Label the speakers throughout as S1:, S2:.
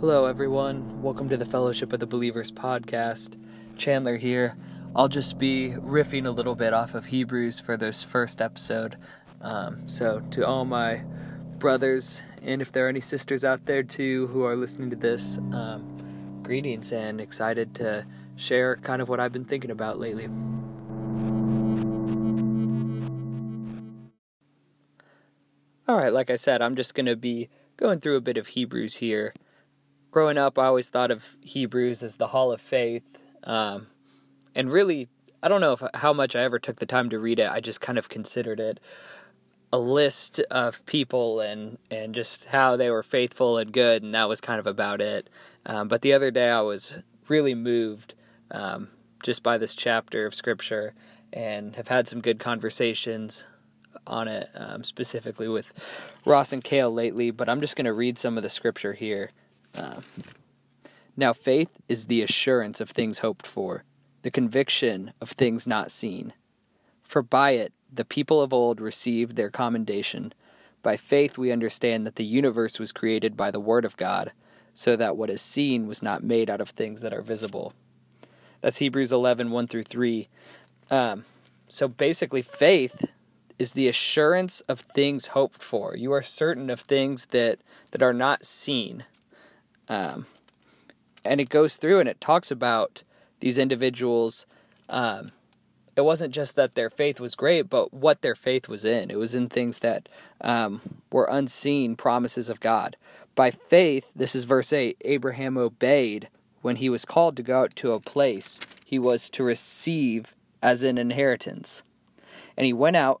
S1: Hello, everyone. Welcome to the Fellowship of the Believers podcast. Chandler here. I'll just be riffing a little bit off of Hebrews for this first episode. Um, so, to all my brothers, and if there are any sisters out there too who are listening to this, um, greetings and excited to share kind of what I've been thinking about lately. All right, like I said, I'm just going to be going through a bit of Hebrews here growing up, I always thought of Hebrews as the Hall of Faith, um, and really, I don't know if, how much I ever took the time to read it. I just kind of considered it a list of people and and just how they were faithful and good, and that was kind of about it. Um, but the other day, I was really moved um, just by this chapter of Scripture, and have had some good conversations on it, um, specifically with Ross and Kale lately. But I'm just going to read some of the Scripture here. Uh, now, faith is the assurance of things hoped for, the conviction of things not seen. For by it the people of old received their commendation. By faith we understand that the universe was created by the Word of God, so that what is seen was not made out of things that are visible. That's Hebrews 11 1 through 3. Um, so basically, faith is the assurance of things hoped for. You are certain of things that, that are not seen. Um, and it goes through and it talks about these individuals. Um, it wasn't just that their faith was great, but what their faith was in. It was in things that um, were unseen promises of God. By faith, this is verse 8 Abraham obeyed when he was called to go out to a place he was to receive as an inheritance. And he went out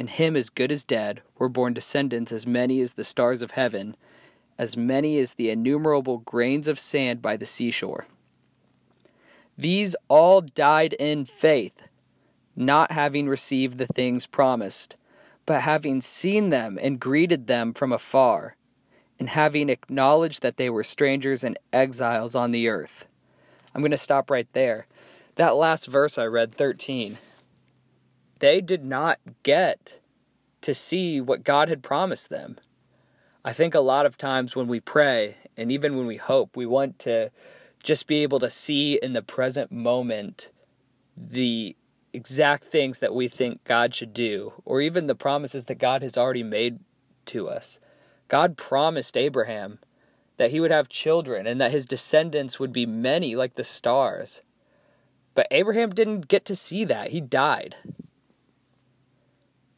S1: and him as good as dead, were born descendants as many as the stars of heaven as many as the innumerable grains of sand by the seashore. These all died in faith, not having received the things promised, but having seen them and greeted them from afar, and having acknowledged that they were strangers and exiles on the earth. I'm going to stop right there. That last verse I read, 13, they did not get to see what God had promised them. I think a lot of times when we pray and even when we hope, we want to just be able to see in the present moment the exact things that we think God should do, or even the promises that God has already made to us. God promised Abraham that he would have children and that his descendants would be many like the stars. But Abraham didn't get to see that. He died.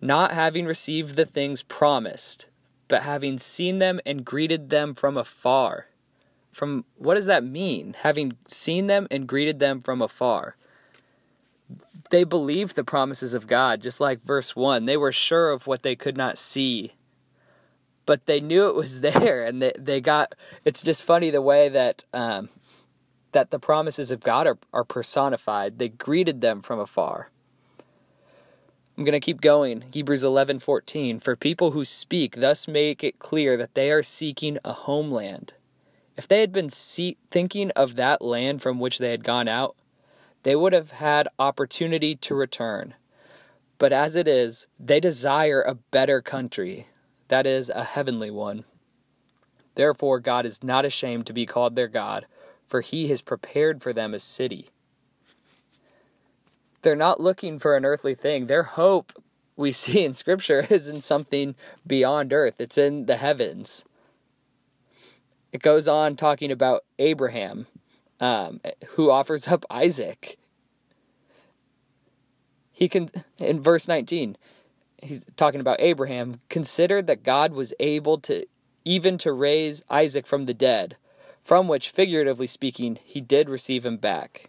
S1: Not having received the things promised but having seen them and greeted them from afar. From what does that mean? Having seen them and greeted them from afar. They believed the promises of God, just like verse 1. They were sure of what they could not see, but they knew it was there, and they, they got. It's just funny the way that um, that the promises of God are, are personified. They greeted them from afar. I'm going to keep going. Hebrews 11:14 For people who speak thus make it clear that they are seeking a homeland. If they had been see- thinking of that land from which they had gone out, they would have had opportunity to return. But as it is, they desire a better country, that is, a heavenly one. Therefore, God is not ashamed to be called their God, for he has prepared for them a city. They're not looking for an earthly thing. Their hope we see in Scripture is in something beyond earth, it's in the heavens. It goes on talking about Abraham, um, who offers up Isaac. He can, in verse 19, he's talking about Abraham, considered that God was able to even to raise Isaac from the dead, from which, figuratively speaking, he did receive him back.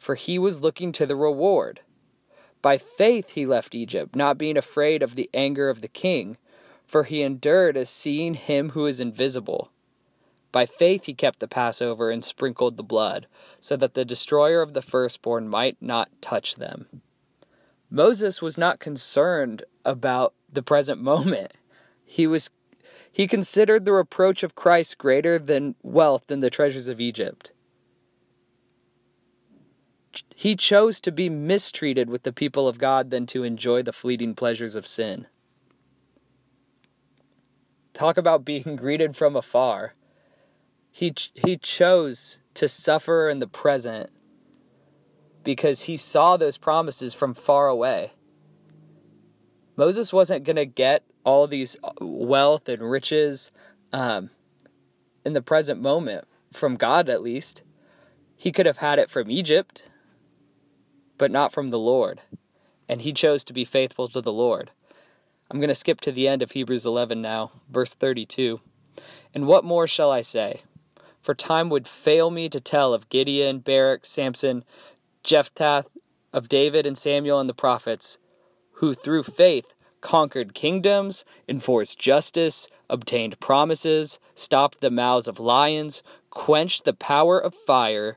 S1: for he was looking to the reward. By faith he left Egypt, not being afraid of the anger of the king, for he endured as seeing him who is invisible. By faith he kept the Passover and sprinkled the blood, so that the destroyer of the firstborn might not touch them. Moses was not concerned about the present moment. He was he considered the reproach of Christ greater than wealth than the treasures of Egypt. He chose to be mistreated with the people of God than to enjoy the fleeting pleasures of sin. Talk about being greeted from afar. He, he chose to suffer in the present because he saw those promises from far away. Moses wasn't going to get all these uh, wealth and riches um, in the present moment, from God at least. He could have had it from Egypt, but not from the Lord. And he chose to be faithful to the Lord. I'm going to skip to the end of Hebrews 11 now, verse 32. And what more shall I say? For time would fail me to tell of Gideon, Barak, Samson, Jephthah, of David and Samuel and the prophets, who through faith conquered kingdoms, enforced justice, obtained promises, stopped the mouths of lions, quenched the power of fire,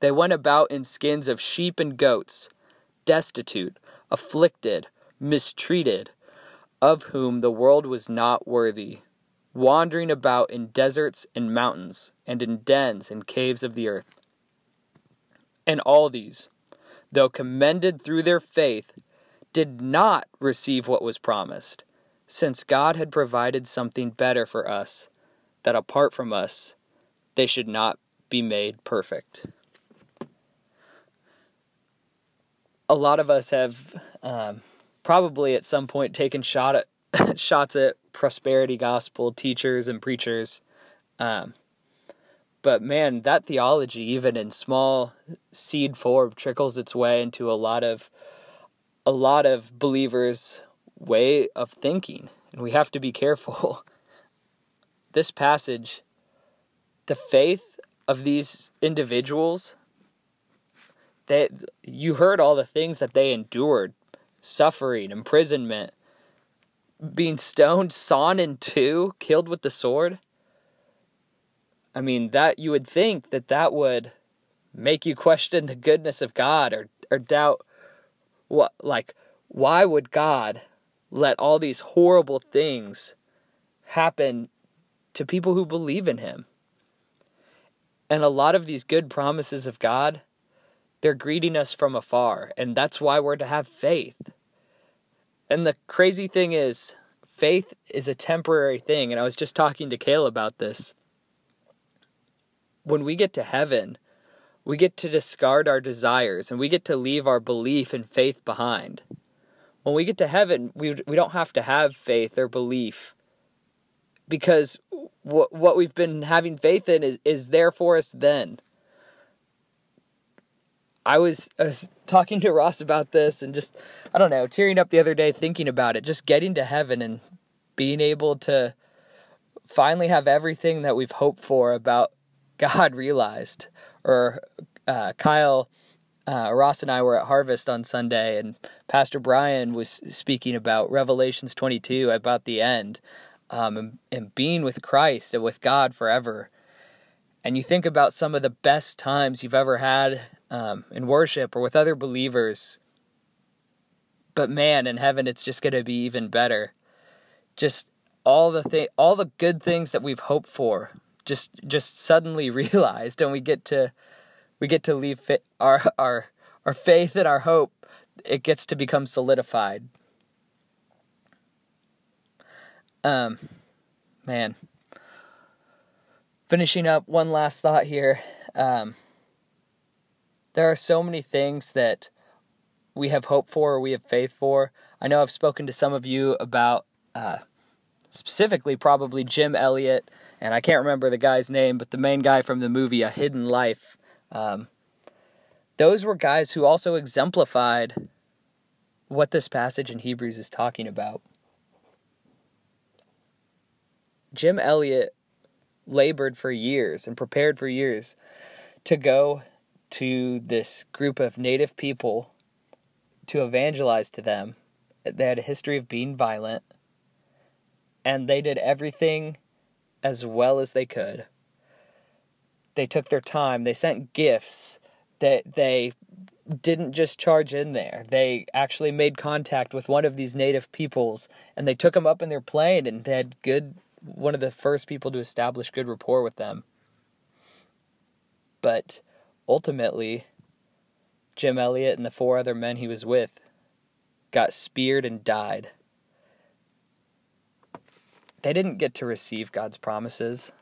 S1: They went about in skins of sheep and goats, destitute, afflicted, mistreated, of whom the world was not worthy, wandering about in deserts and mountains, and in dens and caves of the earth. And all these, though commended through their faith, did not receive what was promised, since God had provided something better for us, that apart from us, they should not be made perfect. A lot of us have um, probably at some point taken shot at shots at prosperity gospel teachers and preachers. Um, but man, that theology, even in small seed form, trickles its way into a lot of a lot of believers' way of thinking, and we have to be careful. this passage, the faith of these individuals, they you heard all the things that they endured, suffering, imprisonment, being stoned, sawn in two, killed with the sword I mean, that you would think that that would make you question the goodness of God or or doubt what like why would God let all these horrible things happen to people who believe in him? And a lot of these good promises of God, they're greeting us from afar, and that's why we're to have faith. And the crazy thing is, faith is a temporary thing, and I was just talking to Kayla about this when we get to heaven, we get to discard our desires and we get to leave our belief and faith behind. When we get to heaven, we we don't have to have faith or belief because what what we've been having faith in is is there for us then. I was, I was talking to Ross about this and just I don't know, tearing up the other day thinking about it, just getting to heaven and being able to finally have everything that we've hoped for about God realized, or uh, Kyle uh, Ross and I were at Harvest on Sunday, and Pastor Brian was speaking about Revelations 22 about the end, um, and, and being with Christ and with God forever. And you think about some of the best times you've ever had um, in worship or with other believers. But man, in heaven, it's just going to be even better. Just all the th- all the good things that we've hoped for, just just suddenly realized, and we get to we get to leave fi- our our our faith and our hope. It gets to become solidified. Um, man. Finishing up, one last thought here. Um, there are so many things that we have hope for, or we have faith for. I know I've spoken to some of you about uh, specifically probably Jim Elliot, and I can't remember the guy's name, but the main guy from the movie A Hidden Life. Um, those were guys who also exemplified what this passage in Hebrews is talking about. Jim Elliot labored for years and prepared for years to go to this group of native people to evangelize to them. They had a history of being violent, and they did everything as well as they could. They took their time, they sent gifts, that they didn't just charge in there. They actually made contact with one of these native peoples and they took them up in their plane and they had good one of the first people to establish good rapport with them. But ultimately, Jim Elliot and the four other men he was with got speared and died. They didn't get to receive God's promises.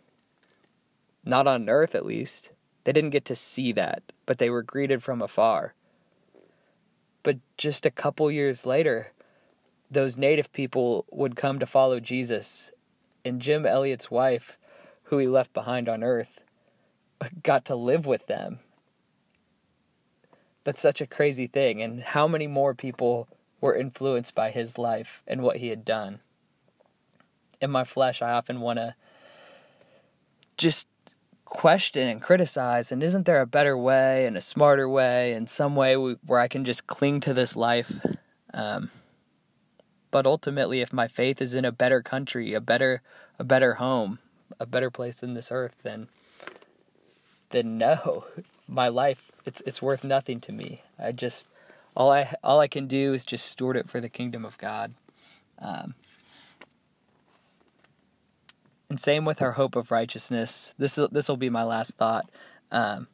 S1: Not on earth, at least. They didn't get to see that, but they were greeted from afar. But just a couple years later, those native people would come to follow Jesus and Jim Elliot's wife, who he left behind on Earth, got to live with them. That's such a crazy thing. And how many more people were influenced by his life and what he had done? In my flesh, I often want to just question and criticize and isn't there a better way and a smarter way and some way where I can just cling to this life um, but ultimately, if my faith is in a better country, a better a better home, a better place than this earth, then then no, my life it's it's worth nothing to me. I just all I all I can do is just steward it for the kingdom of God. Um, and same with our hope of righteousness. This this will be my last thought. Um,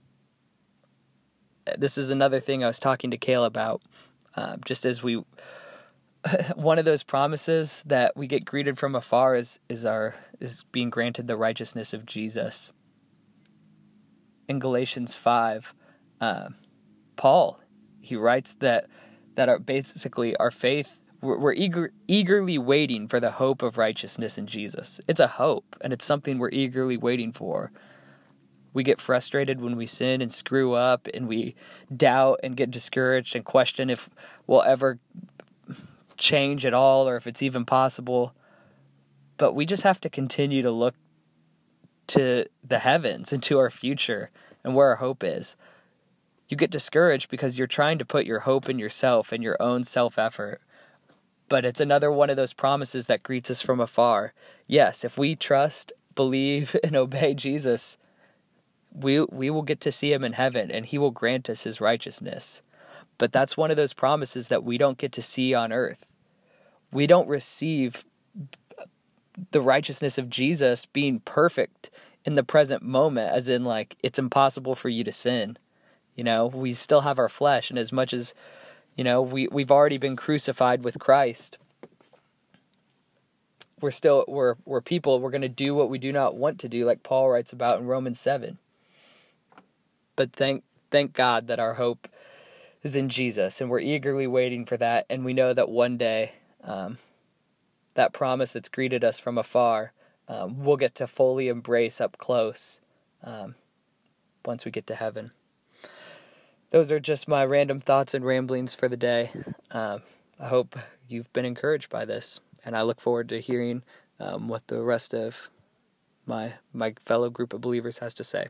S1: this is another thing I was talking to Kale about. Uh, just as we one of those promises that we get greeted from afar is is our is being granted the righteousness of Jesus. In Galatians five, uh, Paul he writes that that our basically our faith we're, we're eager eagerly waiting for the hope of righteousness in Jesus. It's a hope, and it's something we're eagerly waiting for. We get frustrated when we sin and screw up, and we doubt and get discouraged and question if we'll ever change at all or if it's even possible. But we just have to continue to look to the heavens and to our future and where our hope is. You get discouraged because you're trying to put your hope in yourself and your own self effort. But it's another one of those promises that greets us from afar. Yes, if we trust, believe, and obey Jesus, we, we will get to see him in heaven and he will grant us his righteousness. But that's one of those promises that we don't get to see on earth. We don't receive the righteousness of Jesus being perfect in the present moment, as in, like, it's impossible for you to sin. You know, we still have our flesh, and as much as, you know, we, we've already been crucified with Christ, we're still we're we're people we're going to do what we do not want to do like paul writes about in romans 7 but thank thank god that our hope is in Jesus, and we're eagerly waiting for that. And we know that one day, um, that promise that's greeted us from afar, um, we'll get to fully embrace up close um, once we get to heaven. Those are just my random thoughts and ramblings for the day. Um, I hope you've been encouraged by this, and I look forward to hearing um, what the rest of my my fellow group of believers has to say.